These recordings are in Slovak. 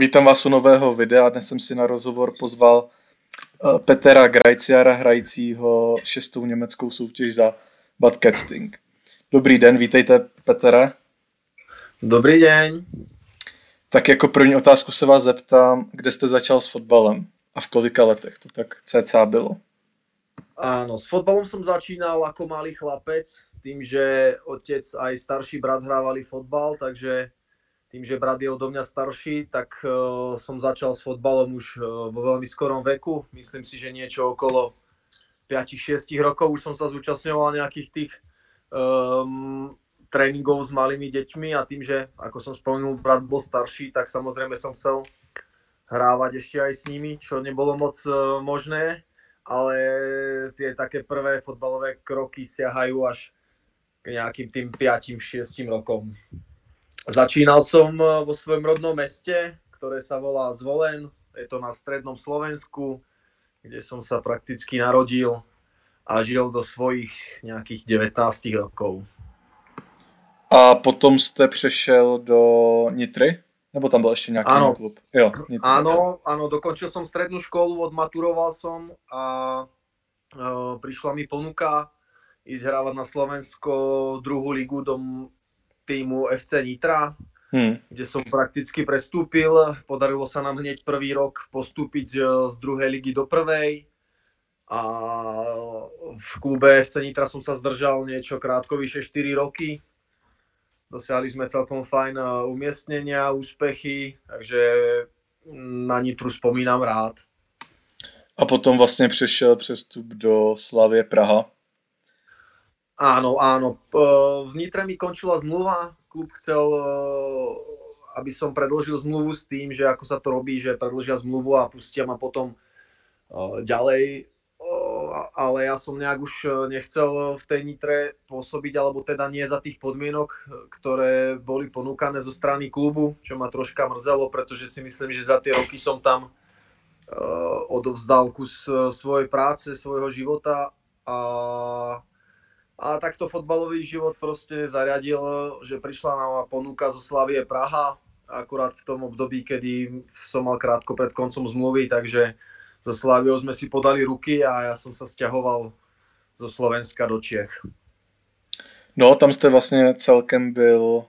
Vítám vás u nového videa. Dnes jsem si na rozhovor pozval eh, Petra Grajciara, hrajícího šestou německou soutěž za Bad Casting. Dobrý den, vítejte Petere. Dobrý den. Tak jako první otázku se vás zeptám, kde jste začal s fotbalem a v kolika letech to tak cca bylo? Áno, s fotbalom som začínal ako malý chlapec, tým, že otec aj starší brat hrávali fotbal, takže tým, že brat je odo mňa starší, tak uh, som začal s fotbalom už uh, vo veľmi skorom veku. Myslím si, že niečo okolo 5-6 rokov už som sa zúčastňoval nejakých tých um, tréningov s malými deťmi a tým, že ako som spomenul, brat bol starší, tak samozrejme som chcel hrávať ešte aj s nimi, čo nebolo moc uh, možné ale tie také prvé fotbalové kroky siahajú až k nejakým tým 5-6 rokom. Začínal som eh, vo svojom rodnom meste, ktoré sa volá Zvolen, je to na strednom Slovensku, kde som sa prakticky narodil a žil do svojich nejakých 19 rokov. A potom jste přešel do Nitry? Nebo tam bol ešte nejaký áno, klub? Jo, áno, áno, dokončil som strednú školu, odmaturoval som a uh, prišla mi ponuka ísť hrávať na Slovensko druhú ligu do týmu FC Nitra, hmm. kde som prakticky prestúpil. Podarilo sa nám hneď prvý rok postúpiť e, z druhej ligy do prvej. A v klube FC Nitra som sa zdržal niečo krátko, vyše 4 roky Dosiahli sme celkom fajn eh, umiestnenia, úspechy, takže na Nitru spomínam rád. A potom vlastně přešel přestup do Slavie Praha. Áno, áno. V mi končila zmluva. Klub chcel, eh, aby som predložil zmluvu s tým, že ako sa to robí, že predložia zmluvu a pustia ma potom eh, ďalej ale ja som nejak už e, nechcel v tej Nitre pôsobiť, alebo teda nie za tých podmienok, e, ktoré boli ponúkané zo strany klubu, čo ma troška mrzelo, pretože si myslím, že za tie roky som tam odovzdal kus svojej práce, svojho života a, a takto fotbalový život proste zariadil, že prišla nám ponuka zo Slavie Praha, akurát v tom období, kedy som mal krátko pred koncom zmluvy, takže so Sláviou sme si podali ruky a ja som sa stiahoval zo Slovenska do Čech. No, tam jste vlastně celkem byl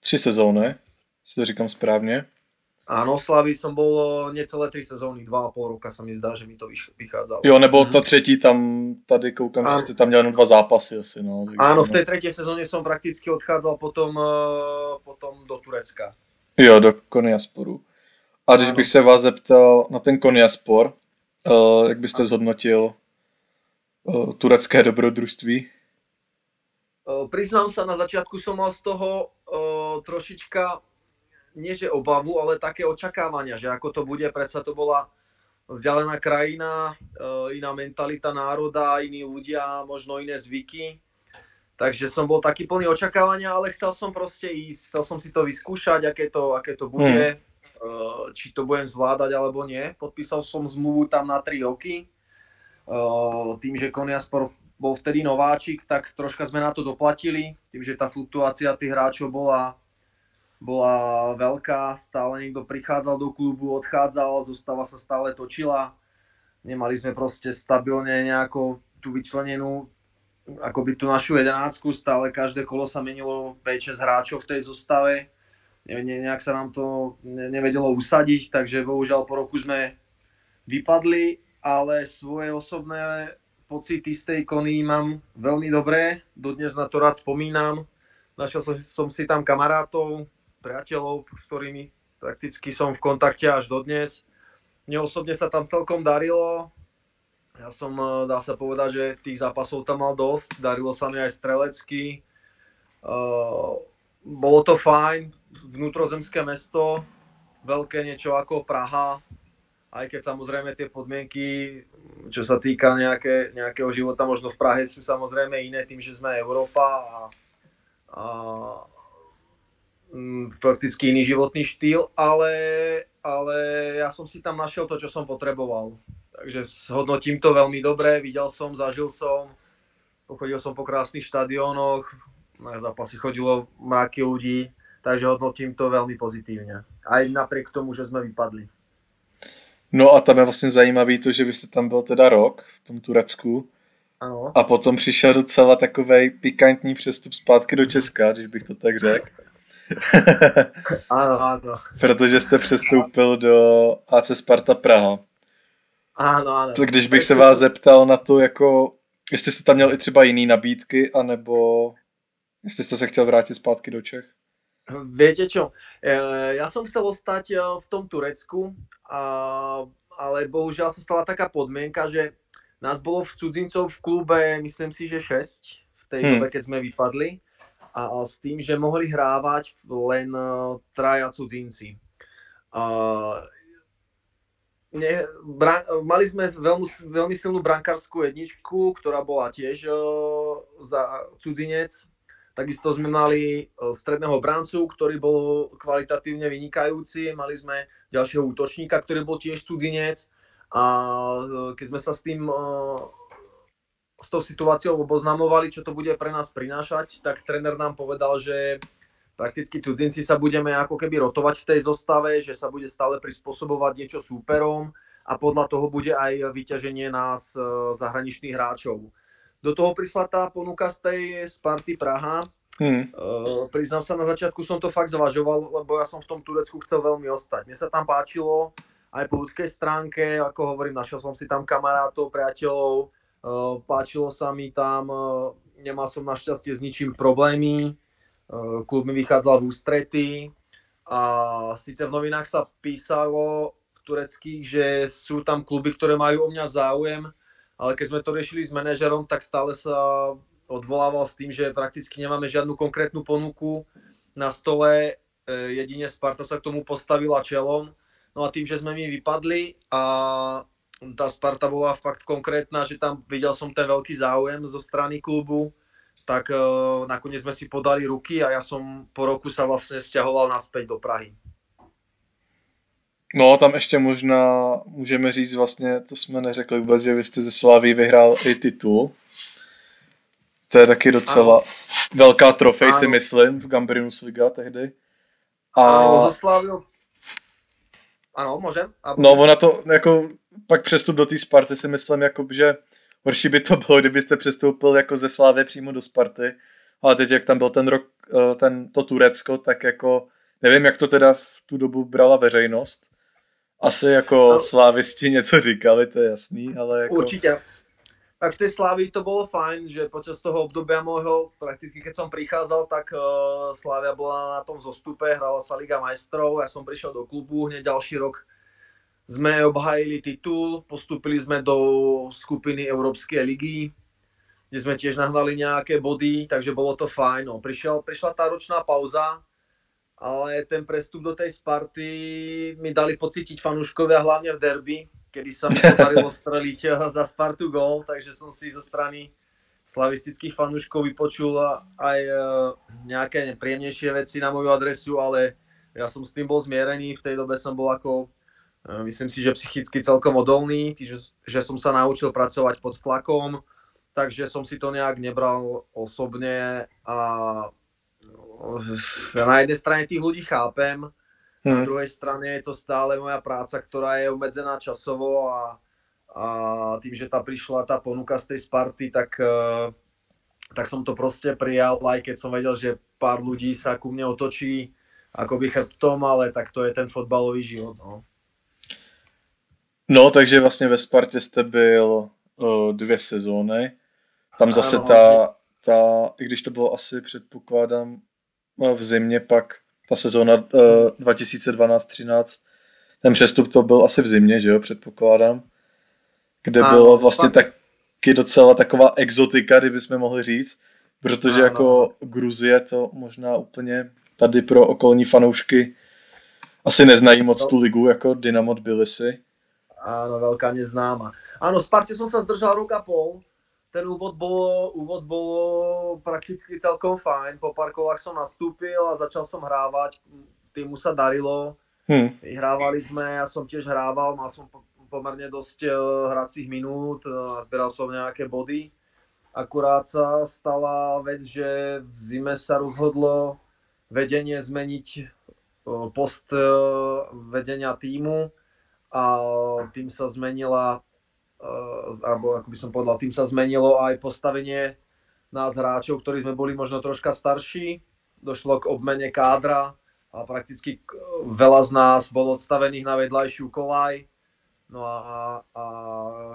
tři sezóny, si to říkám správně. Áno, Slavy som bol necelé tri sezóny, dva a pol roka sa mi zdá, že mi to vychádzalo. Jo, nebo mm-hmm. ta třetí tam, tady koukám, že jste tam měl jenom dva zápasy asi, no. Áno, v tej tretej sezóne som prakticky odchádzal potom, eh, potom do Turecka. Jo, do Koniasporu. A když ano. bych se vás zeptal na ten Koniaspor, Uh, jak byste zhodnotil uh, turecké dobrodružství? Uh, priznám sa, na začiatku som mal z toho uh, trošička, nie že obavu, ale také očakávania, že ako to bude, predsa to bola vzdialená krajina, uh, iná mentalita národa, iní ľudia, možno iné zvyky. Takže som bol taký plný očakávania, ale chcel som proste ísť, chcel som si to vyskúšať, aké to, aké to bude. Hmm Eh, či to budem zvládať alebo nie. Podpísal som zmluvu tam na 3 roky. Eh, tým, že Koniaspor bol vtedy nováčik, tak troška sme na to doplatili. Tým, že tá fluktuácia tých hráčov bola, bola veľká, stále niekto prichádzal do klubu, odchádzal, zostava sa stále točila. Nemali sme proste stabilne nejako tú vyčlenenú akoby tú našu jedenáctku, stále každé kolo sa menilo 5-6 hráčov v tej zostave ne, nejak sa nám to nevedelo usadiť, takže bohužiaľ po roku sme vypadli, ale svoje osobné pocity z tej kony mám veľmi dobré, dodnes na to rád spomínam. Našiel som, som si tam kamarátov, priateľov, s ktorými prakticky som v kontakte až dodnes. Mne osobne sa tam celkom darilo. Ja som, eh, dá sa povedať, že tých zápasov tam mal dosť. Darilo sa mi aj strelecky. Uh, bolo to fajn, vnútrozemské mesto, veľké niečo ako Praha, aj keď samozrejme tie podmienky, čo sa týka nejaké, nejakého života možno v Prahe sú samozrejme iné tým, že sme Európa a, a prakticky iný životný štýl, ale, ale ja som si tam našiel to, čo som potreboval. Takže hodnotím to veľmi dobre, videl som, zažil som, pochodil som po krásnych štadiónoch, na zápasy chodilo mraky ľudí, takže hodnotím to veľmi pozitívne. Aj napriek tomu, že sme vypadli. No a tam je vlastně zajímavý to, že vy jste tam byl teda rok v tom Turecku ano. a potom přišel docela takový pikantní přestup zpátky do Česka, když bych to tak řekl. ano, ano. Protože jste přestoupil do AC Sparta Praha. Ano, ano. Tak když bych se vás zeptal na to, jako, jestli jste tam měl i třeba jiný nabídky, anebo jestli jste se chtěl vrátit zpátky do Čech? Viete čo, e, ja som chcel ostať e, v tom Turecku, ale bohužiaľ sa stala taká podmienka, že nás bolo v cudzincov v klube, myslím si, že 6 v tej hmm. dobe, keď sme vypadli a, s tým, že mohli hrávať len e, traja cudzinci. ne, bra, mali sme veľmi, veľmi silnú brankárskú jedničku, ktorá bola tiež uh, za cudzinec, Takisto sme mali e, stredného brancu, ktorý bol kvalitatívne vynikajúci. Mali sme ďalšieho útočníka, ktorý bol tiež cudzinec. A e, keď sme sa s tým e, s tou situáciou oboznamovali, čo to bude pre nás prinášať, tak tréner nám povedal, že prakticky cudzinci sa budeme ako keby rotovať v tej zostave, že sa bude stále prispôsobovať niečo súperom a podľa toho bude aj vyťaženie nás zahraničných hráčov. Do toho prišla tá ponuka z tej Sparty Praha. Hmm. Uh, priznám sa, na začiatku som to fakt zvažoval, lebo ja som v tom Turecku chcel veľmi ostať. Mne sa tam páčilo aj po ľudskej stránke, ako hovorím, našiel som si tam kamarátov, priateľov, páčilo sa mi tam, uh, nemal som našťastie s ničím problémy, uh, klub mi vychádzal v ústrety. A síce v novinách sa písalo v tureckých, že sú tam kluby, ktoré majú o mňa záujem, ale keď sme to riešili s manažerom, tak stále sa odvolával s tým, že prakticky nemáme žiadnu konkrétnu ponuku na stole, jedine Sparta sa k tomu postavila čelom. No a tým, že sme my vypadli a tá Sparta bola fakt konkrétna, že tam videl som ten veľký záujem zo strany klubu, tak uh, nakoniec sme si podali ruky a ja som po roku sa vlastne stiahoval naspäť do Prahy. No, tam ještě možná můžeme říct vlastně, to jsme neřekli vůbec, že vy jste ze Slaví vyhrál i titul. To je taky docela ano. velká trofej, ano. si myslím, v Gambrinus Liga tehdy. A... Ano, ze Slavy. Ano, můžem. A... No, ona to, jako, pak přestup do té Sparty si myslím, jako, že horší by to bylo, kdybyste přestoupil jako ze Slávy přímo do Sparty. Ale teď, jak tam byl ten rok, eh, ten, to Turecko, tak jako nevím, jak to teda v tu dobu brala veřejnost, asi jako no. slávisti něco říkali, to je jasný, ale jako... Určitě. Tak v tej Slávii to bolo fajn, že počas toho obdobia môjho, prakticky keď som prichádzal, tak uh, Slávia bola na tom zostupe, hrala sa Liga majstrov, ja som prišiel do klubu, hneď ďalší rok sme obhájili titul, postupili sme do skupiny Európskej ligy, kde sme tiež nahnali nejaké body, takže bolo to fajn. No. Prišiel, prišla tá ročná pauza, ale ten prestup do tej Sparty mi dali pocítiť fanúškovia hlavne v derby, kedy sa mi podarilo streliť za Spartu gol, takže som si zo strany slavistických fanúškov vypočul aj eh, nejaké nepríjemnejšie veci na moju adresu, ale ja som s tým bol zmierený, v tej dobe som bol ako, myslím si, že psychicky celkom odolný, že, že som sa naučil pracovať pod tlakom, takže som si to nejak nebral osobne a ja na jednej strane tých ľudí chápem, na druhej strane je to stále moja práca, ktorá je obmedzená časovo a, a tým, že tá prišla tá ponuka z tej Sparty, tak, e, tak som to proste prijal, aj keď som vedel, že pár ľudí sa ku mne otočí akoby chrbtom, ale tak to je ten fotbalový život. No. No, takže vlastně ve Spartě jste byl uh, dvě sezóny. Tam zase ano, ta, ta, i když to bylo asi, předpokládám, v zimě pak ta sezóna uh, eh, 2012-13, ten přestup to byl asi v zimě, že jo, předpokládám, kde ano, bylo vlastně fakt. taky docela taková exotika, kdybychom mohli říct, protože ano. jako Gruzie to možná úplně tady pro okolní fanoušky asi neznají moc no. tu ligu jako Dynamo Tbilisi. Áno, veľká neznáma. Áno, Sparte som sa zdržal rok a pol, ten úvod bolo, úvod bolo prakticky celkom fajn. Po pár kolách som nastúpil a začal som hrávať. Týmu sa darilo. Hmm. Hrávali sme, ja som tiež hrával, mal som pomerne dosť uh, hracích minút a zberal som nejaké body. Akurát sa stala vec, že v zime sa rozhodlo vedenie zmeniť post vedenia týmu a tým sa zmenila alebo ako by som povedal, tým sa zmenilo aj postavenie nás hráčov, ktorí sme boli možno troška starší. Došlo k obmene kádra a prakticky veľa z nás bolo odstavených na vedľajšiu kolaj. No a, a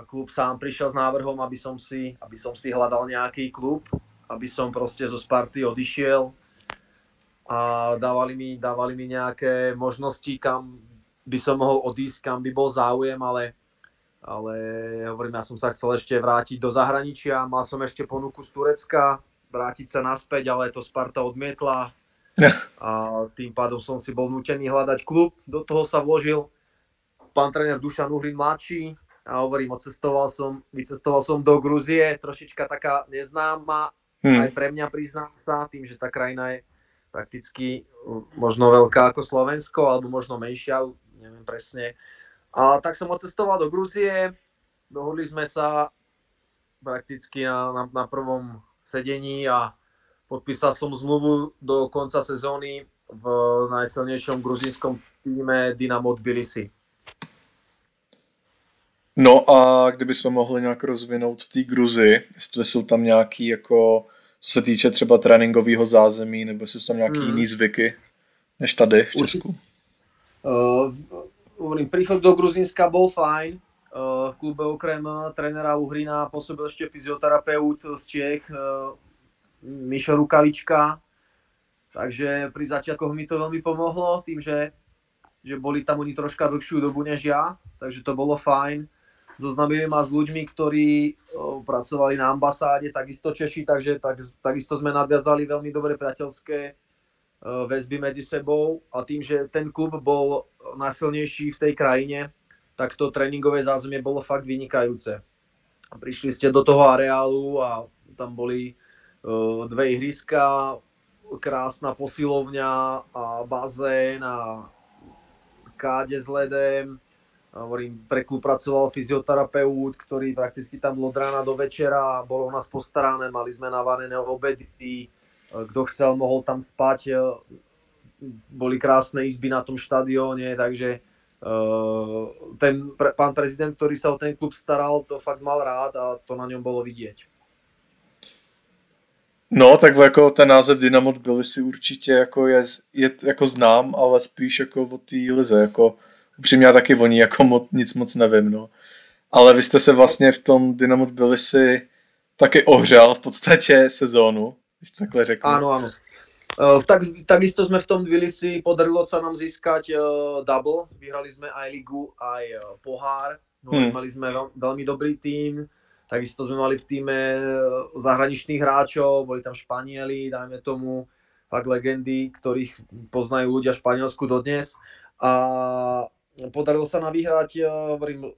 klub sám prišiel s návrhom, aby som, si, aby som si hľadal nejaký klub, aby som proste zo Sparty odišiel a dávali mi, dávali mi nejaké možnosti, kam by som mohol odísť, kam by bol záujem, ale ale hovorím, ja som sa chcel ešte vrátiť do zahraničia, mal som ešte ponuku z Turecka, vrátiť sa naspäť, ale to Sparta odmietla a tým pádom som si bol nutený hľadať klub. Do toho sa vložil pán tréner Dušan Uhrin mladší a hovorím, odcestoval som, vycestoval som do Gruzie, trošička taká neznáma, hmm. aj pre mňa priznám sa, tým, že tá krajina je prakticky možno veľká ako Slovensko, alebo možno menšia, neviem presne, a tak som odcestoval do Gruzie, dohodli sme sa prakticky na, na, na prvom sedení a podpísal som zmluvu do konca sezóny v najsilnejšom gruzínskom týme Dynamo Tbilisi. No a kdyby jsme mohli nějak rozvinout v té Gruzi, jestli jsou tam nějaký jako, co se týče třeba tréninkového zázemí, nebo jestli jsou tam nějaký hmm. jiný zvyky, než tady v Česku? Uh, hovorím, príchod do Gruzinska bol fajn. V klube okrem trénera Uhrina pôsobil ešte fyzioterapeut z Čech, Mišo Rukavička. Takže pri začiatkoch mi to veľmi pomohlo, tým, že, že boli tam oni troška dlhšiu dobu než ja, takže to bolo fajn. Zoznamili ma s ľuďmi, ktorí pracovali na ambasáde, takisto Češi, takže tak, takisto sme nadviazali veľmi dobre priateľské väzby medzi sebou a tým, že ten klub bol najsilnejší v tej krajine, tak to tréningové zázemie bolo fakt vynikajúce. Prišli ste do toho areálu a tam boli dve ihriska, krásna posilovňa a bazén a káde s ledem. Hovorím, pre klub pracoval fyzioterapeut, ktorý prakticky tam od rána do večera, bolo u nás postarané, mali sme navarené obedy, kto chcel, mohol tam spať boli krásne izby na tom štadióne, takže uh, ten pre, pán prezident, ktorý sa o ten klub staral, to fakt mal rád a to na ňom bolo vidieť. No, tak jako ten název Dynamo byli si určitě jako je, je jako znám, ale spíš jako o té lize, jako upřímně já taky o ní jako moc, nic moc nevím, no. Ale vy jste se vlastně v tom Dynamo byli si taky ohřel v podstatě sezónu, když to takhle řeknu. Áno, áno. Uh, tak, takisto sme v tom Tbilisi, podarilo sa nám získať uh, double, vyhrali sme aj ligu, aj uh, pohár, no, hmm. mali sme veľ, veľmi dobrý tím, takisto sme mali v týme zahraničných hráčov, boli tam Španieli, dajme tomu, fakt legendy, ktorých poznajú ľudia v Španielsku dodnes. A podarilo sa nám vyhrať hovorím,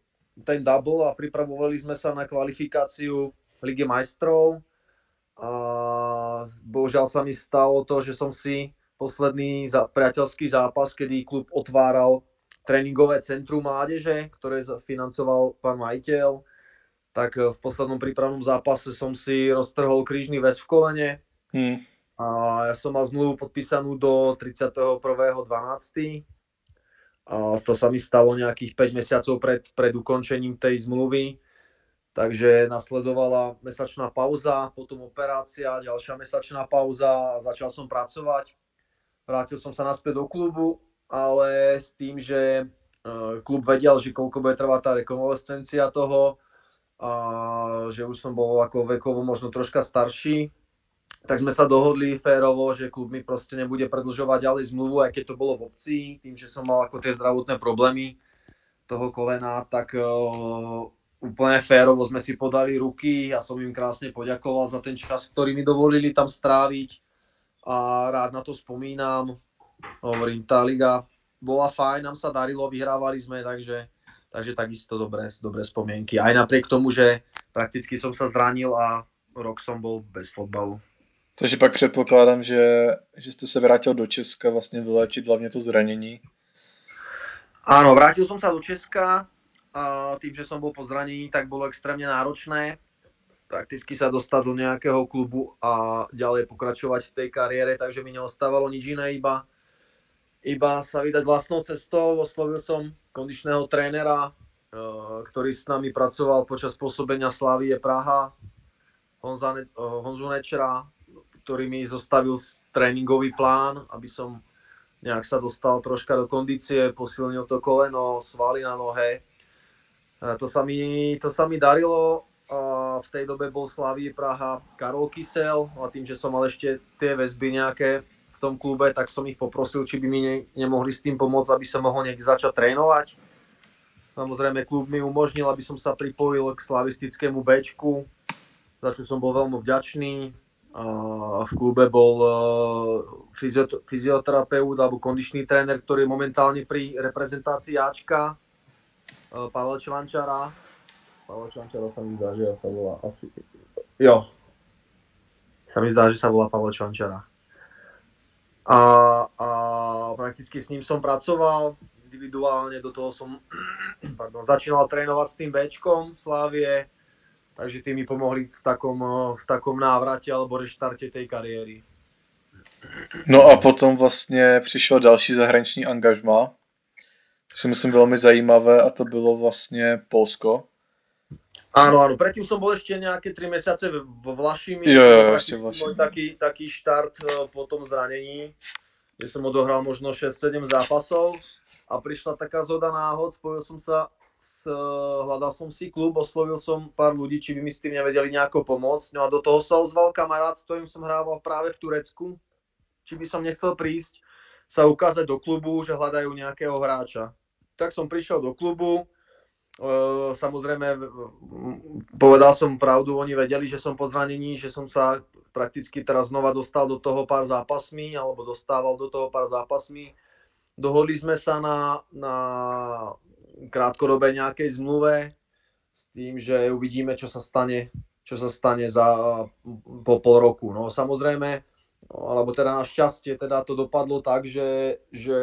ten double a pripravovali sme sa na kvalifikáciu Ligy majstrov, a bohužiaľ sa mi stalo to, že som si posledný za, priateľský zápas, kedy klub otváral tréningové centrum mládeže, ktoré financoval pán majiteľ, tak v poslednom prípravnom zápase som si roztrhol krížny väz v kolene. Hmm. A ja som mal zmluvu podpísanú do 31.12. A to sa mi stalo nejakých 5 mesiacov pred, pred ukončením tej zmluvy Takže nasledovala mesačná pauza, potom operácia, ďalšia mesačná pauza a začal som pracovať. Vrátil som sa naspäť do klubu, ale s tým, že e, klub vedel, že koľko bude trvať tá rekonvalescencia toho a že už som bol ako vekovo možno troška starší, tak sme sa dohodli férovo, že klub mi proste nebude predlžovať ďalej zmluvu, aj keď to bolo v obci, tým, že som mal ako tie zdravotné problémy toho kolena, tak e, úplne férovo sme si podali ruky a som im krásne poďakoval za ten čas, ktorý mi dovolili tam stráviť a rád na to spomínam. Hovorím, tá liga bola fajn, nám sa darilo, vyhrávali sme, takže, takže takisto dobré, dobré spomienky. Aj napriek tomu, že prakticky som sa zranil a rok som bol bez fotbalu. Takže pak předpokládám, že, že jste se vrátil do Česka vlastně vyléčiť hlavně to zranění. Áno, vrátil som sa do Česka, tým, že som bol po zranení, tak bolo extrémne náročné prakticky sa dostať do nejakého klubu a ďalej pokračovať v tej kariére, takže mi neostávalo nič iné, iba, iba sa vydať vlastnou cestou. Oslovil som kondičného trénera, eh, ktorý s nami pracoval počas pôsobenia Slavie Praha, Honza, eh, Honzu Nečera, ktorý mi zostavil tréningový plán, aby som nejak sa dostal troška do kondície, posilnil to koleno, svaly na nohe. To sa mi, to sa mi darilo v tej dobe bol Slavie Praha Karol Kysel a tým, že som mal ešte tie väzby nejaké v tom klube, tak som ich poprosil, či by mi ne, nemohli s tým pomôcť, aby som mohol niekde začať trénovať. Samozrejme, klub mi umožnil, aby som sa pripojil k slavistickému Bčku, za čo som bol veľmi vďačný. V klube bol e, fyzioterapeut alebo kondičný tréner, ktorý je momentálne pri reprezentácii Ačka, Pavel Čvančara Pavel Čvančara sa mi zdá, že sa volá asi... Jo. Sa mi zdá, že sa volá Pavel Čvančara. A, a prakticky s ním som pracoval individuálne, do toho som pardon, začínal trénovať s tým Bčkom Slávie, takže tí mi pomohli v takom, v takom návrate alebo reštarte tej kariéry. No a potom vlastně přišlo další zahraniční angažma, si myslím velmi zajímavé a to bylo vlastně Polsko. Áno, áno, predtým som bol ešte nejaké 3 mesiace vo Vlašimi. Jo, jo, ešte Vlašimi. Taký, taký štart e, po tom zranení, kde som odohral možno 6-7 zápasov a prišla taká zhoda náhod, spojil som sa s, e, hľadal som si klub, oslovil som pár ľudí, či by mi s tým nevedeli nejako pomôcť. No a do toho sa ozval kamarát, s ktorým som hrával práve v Turecku, či by som nechcel prísť sa ukázať do klubu, že hľadajú nejakého hráča. Tak som prišiel do klubu, Samozrejme, povedal som pravdu, oni vedeli, že som po zranení, že som sa prakticky teraz znova dostal do toho pár zápasmi, alebo dostával do toho pár zápasmi. Dohodli sme sa na, na krátkodobé nejakej zmluve s tým, že uvidíme, čo sa stane, čo sa stane za, po pol roku. No samozrejme, alebo teda na šťastie teda to dopadlo tak, že, že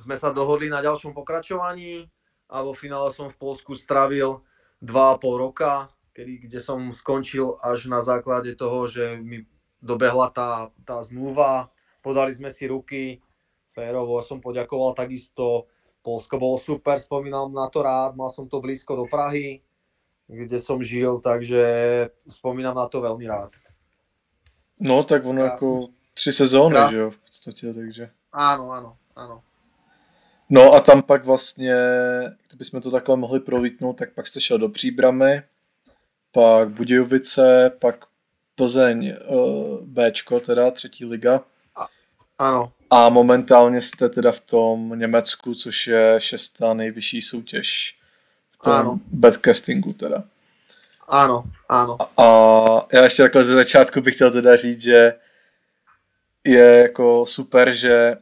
sme sa dohodli na ďalšom pokračovaní a vo finále som v Polsku strávil 2,5 roka, kedy, kde som skončil až na základe toho, že mi dobehla tá, tá zmluva, podali sme si ruky, férovo som poďakoval takisto, Polsko bolo super, spomínam na to rád, mal som to blízko do Prahy, kde som žil, takže spomínam na to veľmi rád. No, tak ono Krásne. ako tři sezóny, že jo, v podstate, takže. Áno, áno, áno. No a tam pak vlastně, kdybychom to takhle mohli prolítnout, tak pak jste šel do Příbramy, pak Budějovice, pak Plzeň uh, Bčko, teda třetí liga. Ano. A momentálně jste teda v tom Německu, což je šestá nejvyšší soutěž v tom ano. badcastingu teda. Ano, ano. A, a já ještě takhle ze začátku bych chtěl teda říct, že je jako super, že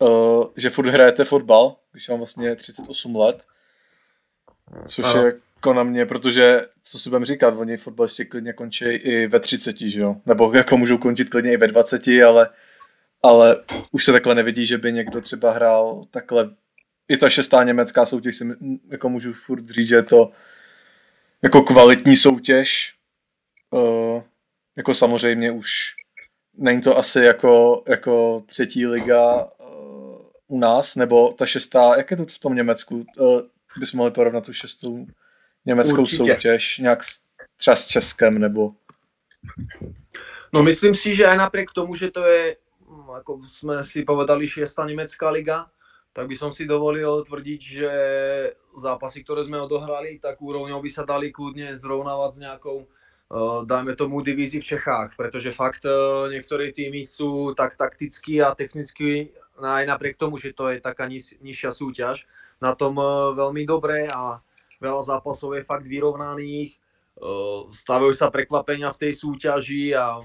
uh, že furt hrajete fotbal, když mám vlastně 38 let, což ano. je jako na mě, protože, co si budeme říkat, oni fotbalisti klidně končí i ve 30, že jo? Nebo jako můžou končit klidně i ve 20, ale, ale už se takhle nevidí, že by někdo třeba hrál takhle i ta šestá německá soutěž si jako můžu furt říct, že je to jako kvalitní soutěž. Uh, jako samozřejmě už není to asi jako, jako třetí liga u nás, nebo ta šestá, jak je to v tom Německu? Uh, bychom mohli porovnat tu šestou německou Určitě. soutěž nějak s, třeba s Českem, nebo... No myslím si, že aj napriek tomu, že to je, hm, ako sme si povedali, šiesta nemecká liga, tak by som si dovolil tvrdiť, že zápasy, ktoré sme odohrali, tak úrovňou by sa dali kľudne zrovnávať s nejakou, uh, dajme tomu, divízi v Čechách, pretože fakt uh, niektoré týmy sú tak takticky a technicky aj napriek tomu, že to je taká niž, nižšia súťaž, na tom e, veľmi dobre a veľa zápasov je fakt vyrovnaných, e, stavujú sa prekvapenia v tej súťaži a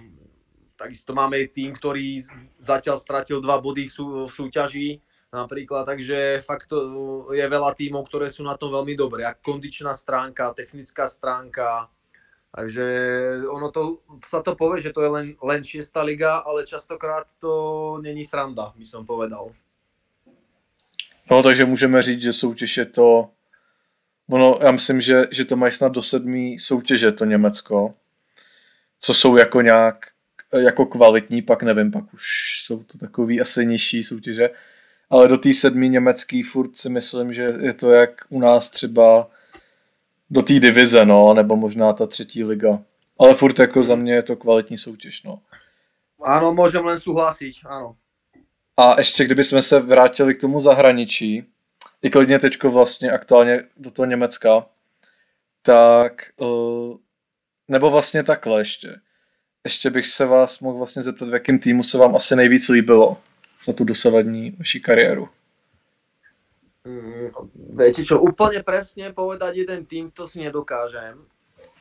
takisto máme tým, ktorý zatiaľ stratil dva body v súťaži napríklad, takže fakt to je veľa tímov, ktoré sú na tom veľmi dobré. A kondičná stránka, technická stránka, Takže ono to, sa to povie, že to je len, len šiesta liga, ale častokrát to není sranda, by som povedal. No, takže můžeme říct, že soutěž je to Ono, já myslím, že, že to mají snad do sedmý soutěže, to Německo, co jsou jako nějak jako kvalitní, pak nevím, pak už jsou to takový asi nižší soutěže, ale do té sedmý německý furt si myslím, že je to jak u nás třeba do té divize, no, nebo možná ta třetí liga. Ale furt jako za mě je to kvalitní soutěž, no. Ano, můžem len souhlasit, ano. A ještě kdybychom se vrátili k tomu zahraničí, i klidně teďko vlastně aktuálně do toho Německa, tak uh, nebo vlastně takhle ještě. Ještě bych se vás mohl vlastně zeptat, v jakém týmu se vám asi nejvíc líbilo za tu dosavadní vaši kariéru. Mm, viete čo, úplne presne povedať jeden tým, to si nedokážem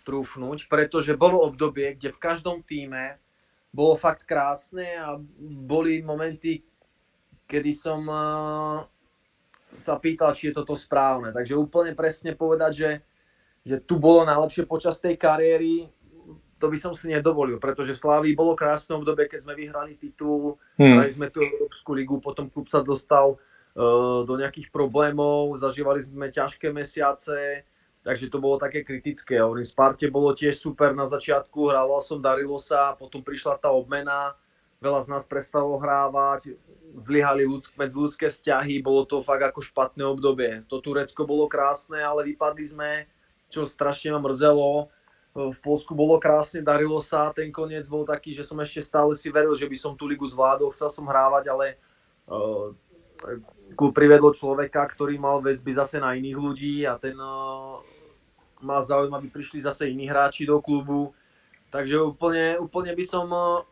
trúfnuť, pretože bolo obdobie, kde v každom týme bolo fakt krásne a boli momenty, kedy som uh, sa pýtal, či je toto správne. Takže úplne presne povedať, že, že tu bolo najlepšie počas tej kariéry, to by som si nedovolil, pretože v Slávii bolo krásne obdobie, keď sme vyhrali titul, hmm. hrali sme tú Európsku ligu, potom klub sa dostal uh, do nejakých problémov, zažívali sme ťažké mesiace, takže to bolo také kritické. Hovorím, Sparte bolo tiež super na začiatku, hrával som, darilo sa, potom prišla tá obmena, veľa z nás prestalo hrávať, zlyhali ľudsk- medziludské vzťahy, bolo to fakt ako špatné obdobie. To Turecko bolo krásne, ale vypadli sme, čo strašne ma mrzelo v Polsku bolo krásne, darilo sa, ten koniec bol taký, že som ešte stále si veril, že by som tú ligu zvládol, chcel som hrávať, ale klub privedlo človeka, ktorý mal väzby zase na iných ľudí a ten uh, mal záujem, aby prišli zase iní hráči do klubu. Takže úplne, úplne by som uh,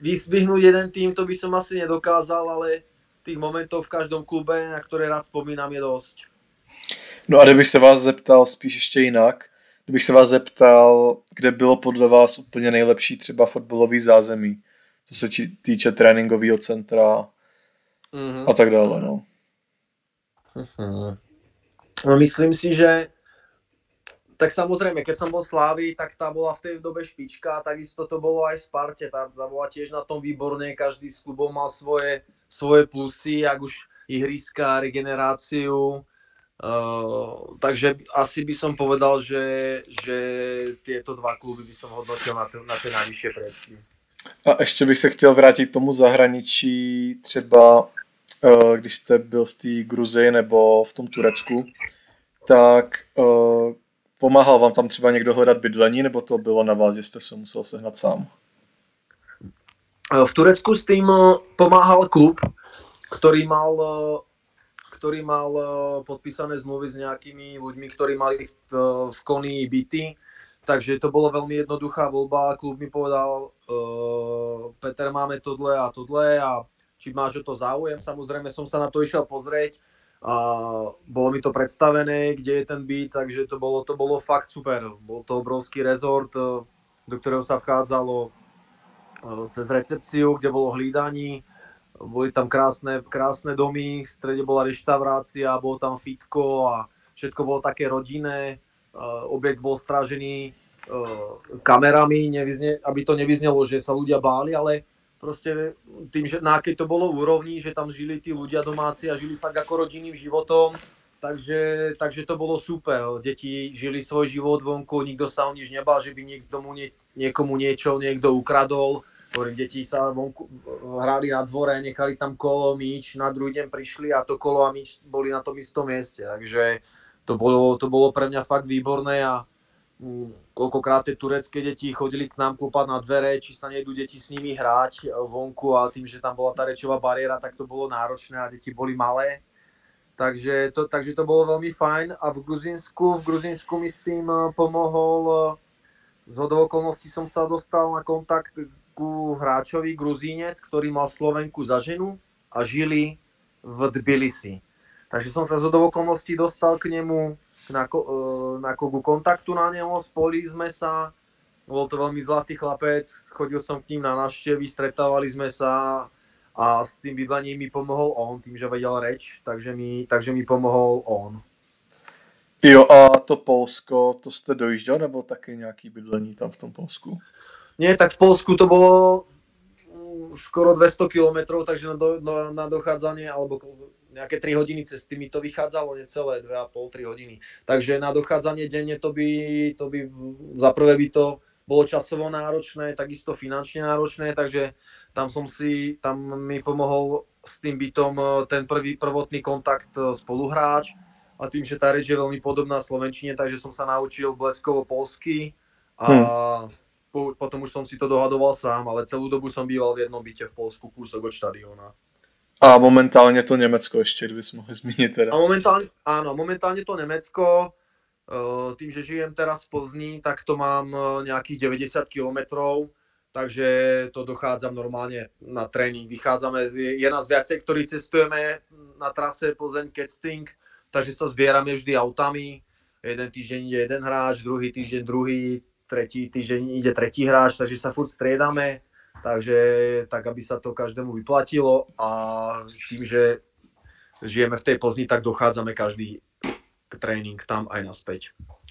vyzvihnúť jeden tým, to by som asi nedokázal, ale tých momentov v každom klube, na ktoré rád spomínam, je dosť. No a kdybych se vás zeptal spíš ještě jinak, Kdybych se vás zeptal, kde bylo podle vás úplně nejlepší třeba fotbalový zázemí, co se týče tréninkového centra mm-hmm. a tak dále, no. Mm-hmm. No myslím si, že tak samozrejme, keď som bol v Slávii, tak tá bola v tej dobe špička, takisto to bolo aj v Sparte, tá, tá bola tiež na tom výborne, každý z klubov mal svoje, svoje plusy, ak už ihriska, regeneráciu, Uh, takže asi by som povedal, že, že tieto dva kluby by som hodnotil na, na tie najvyššie predky. A ještě bych se chtěl vrátit k tomu zahraničí, třeba když jste byl v té Gruzii nebo v tom Turecku, tak uh, pomáhal vám tam třeba někdo hledat bydlení, nebo to bylo na vás, že jste se musel sehnat sám? V Turecku s tým pomáhal klub, ktorý mal ktorý mal eh, podpísané zmluvy s nejakými ľuďmi, ktorí mali v, v Koni byty. Takže to bolo veľmi jednoduchá voľba. Klub mi povedal, uh, Peter, máme tohle a tohle a či máš o to záujem. Samozrejme som sa na to išiel pozrieť a bolo mi to predstavené, kde je ten byt, takže to bolo, to bolo fakt super. Bol to obrovský rezort, eh, do ktorého sa vchádzalo cez recepciu, kde bolo hlídaní, boli tam krásne, krásne domy, v strede bola reštaurácia, bolo tam fitko a všetko bolo také rodinné. Objekt bol strážený e, kamerami, aby to nevyznelo, že sa ľudia báli, ale proste tým, že na akej to bolo úrovni, že tam žili tí ľudia domáci a žili fakt ako rodinným životom, takže, takže to bolo super. Deti žili svoj život vonku, nikto sa o nič nebal, že by niektomu, nie, niekomu niečo niekto ukradol Hovorím, deti sa vonku, hrali na dvore, nechali tam kolo, míč, na druhý deň prišli a to kolo a míč boli na tom istom mieste. Takže to bolo, to bolo pre mňa fakt výborné a koľkokrát tie turecké deti chodili k nám klopať na dvere, či sa nejdú deti s nimi hrať vonku a tým, že tam bola tá rečová bariéra, tak to bolo náročné a deti boli malé. Takže to, takže to bolo veľmi fajn a v Gruzinsku, v Gruzinsku mi s tým eh, pomohol z hodou okolností som sa dostal na kontakt ku hráčovi Gruzínec, ktorý mal Slovenku za ženu a žili v Tbilisi. Takže som sa z okolností dostal k nemu na, e, na kogu kontaktu na neho, spojili sme sa, bol to veľmi zlatý chlapec, chodil som k ním na návštevy, stretávali sme sa a s tým bydlením mi pomohol on, tým, že vedel reč, takže mi, takže mi pomohol on. Jo, a to Polsko, to jste dojížděl, nebo taky nějaký bydlení tam v tom Polsku? Nie, tak v Polsku to bolo skoro 200 km, takže na, do, na, na dochádzanie, alebo nejaké 3 hodiny cesty mi to vychádzalo, necelé 2,5-3 hodiny. Takže na dochádzanie denne to by, to by za prvé by to bolo časovo náročné, takisto finančne náročné, takže tam som si, tam mi pomohol s tým bytom e, ten prvý prvotný kontakt e, spoluhráč a tým, že tá reč je veľmi podobná Slovenčine, takže som sa naučil bleskovo polsky a hmm. Potom už som si to dohadoval sám, ale celú dobu som býval v jednom byte v Polsku, kúsok od štadióna. A momentálne to Nemecko ešte, by sme mohli zmeniť teda. A momentálne, áno, momentálne to Nemecko, Eh, tým, že žijem teraz v Plzni, tak to mám eh, nejakých 90 km, takže to dochádzam normálne na tréning. Vychádzame, je nás viacej, ktorí cestujeme na trase Plzeň Kedsting, takže sa zbierame vždy autami. Jeden týždeň ide jeden hráč, druhý týždeň druhý, tretí týždeň ide tretí hráč, takže sa furt striedame, takže tak, aby sa to každému vyplatilo a tým, že žijeme v tej Plzni, tak dochádzame každý trénink tam aj naspäť.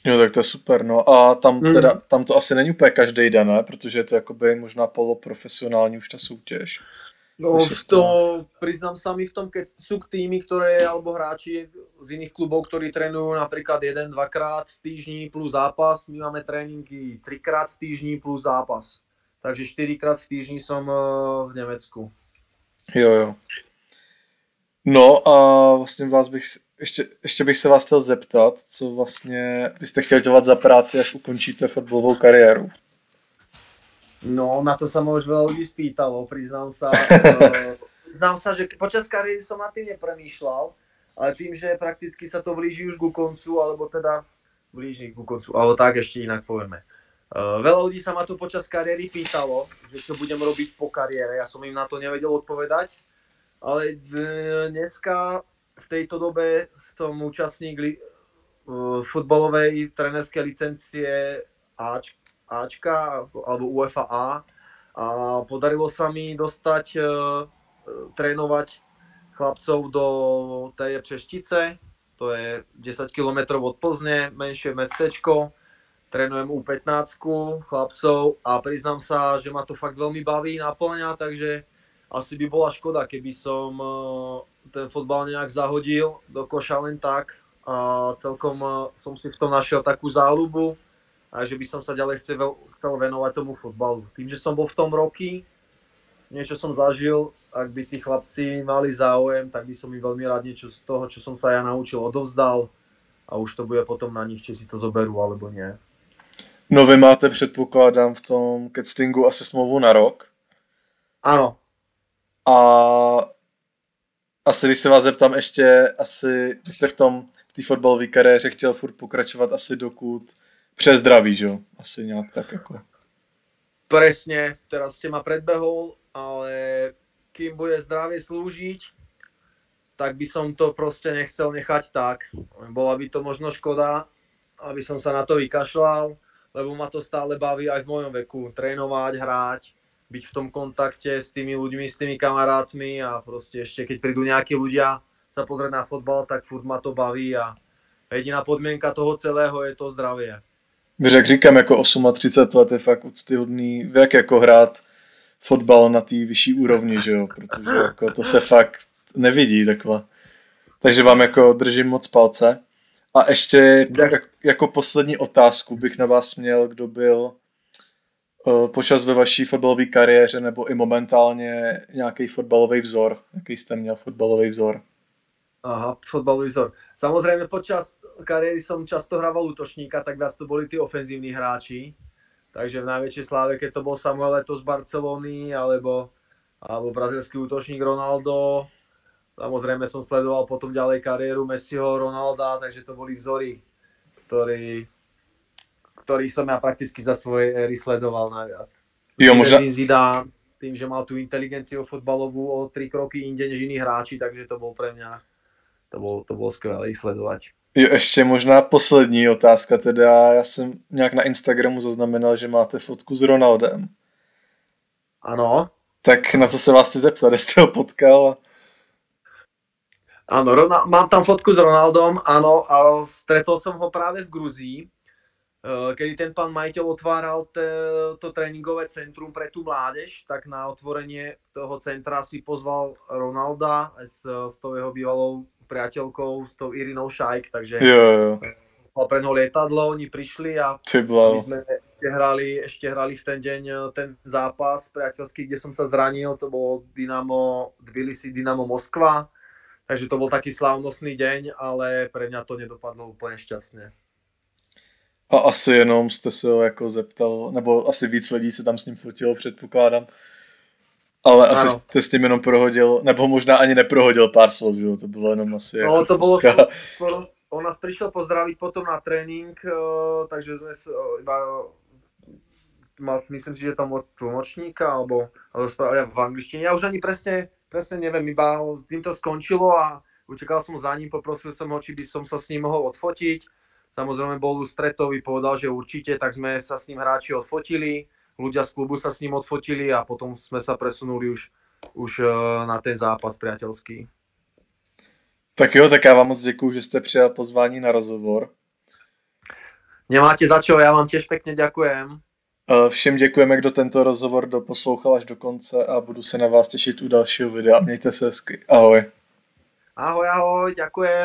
Jo, tak to je super, no a tam, mm. teda, tam to asi není úplně každý den, ne? Protože je to jakoby možná poloprofesionální už ta soutěž. No to priznám sa mi v tom, keď sú týmy, ktoré, alebo hráči z iných klubov, ktorí trénujú napríklad jeden, dvakrát v týždni plus zápas, my máme tréninky trikrát v týždni plus zápas. Takže štyrikrát v týždni som eh, v Nemecku. Jo, jo. No a vlastně vás bych, ještě, ještě bych se vás chtěl zeptat, co vlastně byste chtěli dělat za práci, až ukončíte fotbalovou kariéru. No, na to sa ma už veľa ľudí spýtalo, priznám sa. uh, priznám sa, že počas kariéry som nad tým nepremýšľal, ale tým, že prakticky sa to blíži už ku koncu, alebo teda blíži ku koncu, alebo tak ešte inak povieme. Uh, veľa ľudí sa ma tu počas kariéry pýtalo, že čo budem robiť po kariére. Ja som im na to nevedel odpovedať, ale dneska v tejto dobe som účastník li, futbalovej trenerskej licencie Ač, Ačka alebo UEFA A. A podarilo sa mi dostať uh, trénovať chlapcov do tej Češtice, to je 10 km od Plzne, menšie mestečko. Trénujem U15 chlapcov a priznám sa, že ma to fakt veľmi baví, naplňa, takže asi by bola škoda, keby som eh, ten fotbal nejak zahodil do koša len tak a celkom eh, som si v tom našiel takú záľubu a že by som sa ďalej chcel, chcel venovať tomu fotbalu. Tým, že som bol v tom roky, niečo som zažil, ak by tí chlapci mali záujem, tak by som im veľmi rád niečo z toho, čo som sa ja naučil, odovzdal a už to bude potom na nich, či si to zoberú alebo nie. No vy máte, předpokládám, v tom Ketstingu asi smlouvu na rok. Áno, a asi když se vás zeptám ještě, asi jste v tom, v té fotbalové kariéře chtěl furt pokračovat asi dokud přes zdraví, že jo? Asi nějak tak jako. Presne, teraz ste ma predbehol, ale kým bude zdravie slúžiť, tak by som to proste nechcel nechať tak. Bola by to možno škoda, aby som sa na to vykašľal, lebo ma to stále baví aj v mojom veku. Trénovať, hrať, byť v tom kontakte s tými ľuďmi, s tými kamarátmi a proste ešte keď prídu nejakí ľudia sa pozrieť na fotbal, tak furt ma to baví a jediná podmienka toho celého je to zdravie. Jak říkám, jako 38 let je fakt úctyhodný věk jako hrát fotbal na té vyšší úrovni, že jo, protože jako to se fakt nevidí takhle. Takže vám jako držím moc palce. A ještě jako poslední otázku bych na vás měl, kdo byl Eh, počas ve vaší fotbalové kariéře nebo i momentálně nějaký fotbalový vzor? Jaký jste měl fotbalový vzor? Aha, fotbalový vzor. Samozrejme, počas kariéry som často hrával útočníka, tak viac to boli tí ofenzívni hráči. Takže v najväčšej sláve, keď to bol Samuel Leto z Barcelony, alebo, alebo brazilský útočník Ronaldo. Samozrejme som sledoval potom ďalej kariéru Messiho, Ronalda, takže to boli vzory, ktorí, ktorý som ja prakticky za svojej éry sledoval najviac. Jo, možno... Zidane, tým, že mal tú inteligenciu fotbalovú o tri kroky inde než iní hráči, takže to bol pre mňa to bol, to bol skvělé sledovať. Jo, ještě možná poslední otázka teda. Já jsem nějak na Instagramu zaznamenal, že máte fotku s Ronaldem. Ano. Tak na to se vás chci zeptat, jste ho potkal? Áno, mám tam fotku s Ronaldom, áno, a stretol som ho práve v Gruzii kedy ten pán majiteľ otváral to tréningové centrum pre tú mládež, tak na otvorenie toho centra si pozval Ronalda s, s tou jeho bývalou priateľkou, s tou Irinou Šajk, takže Jo, jo. pre neho lietadlo, oni prišli a my sme ešte hrali, ešte hrali v ten deň e, ten zápas priateľský, kde som sa zranil, to bolo Dynamo Tbilisi, Dynamo Moskva, takže to bol taký slávnostný deň, ale pre mňa to nedopadlo úplne šťastne. A asi jenom jste se ho jako zeptal, nebo asi víc lidí se tam s ním fotilo, předpokládám. Ale asi jste s tím jenom prohodil, nebo možná ani neprohodil pár slov, že jo? To bylo jenom asi No jako to bolo, skoro, on nás prišiel pozdraviť potom na tréning, e, takže sme sa e, iba mal, myslím si, že tam od tlmočníka, alebo, správia v angličtine. Ja už ani presne, presne neviem, iba s týmto skončilo a utekal som za ním, poprosil som ho, či by som sa s ním mohol odfotiť. Samozrejme bol ústretový, povedal, že určite, tak sme sa s ním hráči odfotili, ľudia z klubu sa s ním odfotili a potom sme sa presunuli už, už e, na ten zápas priateľský. Tak jo, tak já vám moc děkuju, že jste přijal pozvání na rozhovor. Nemáte za čo, ja vám tiež pekne ďakujem. Eh, Všem děkujeme, kdo tento rozhovor doposlouchal až do konce a budu se na vás těšit u dalšího videa. Mějte se hezky. Ahoj. Ahoj, ahoj, ďakujem.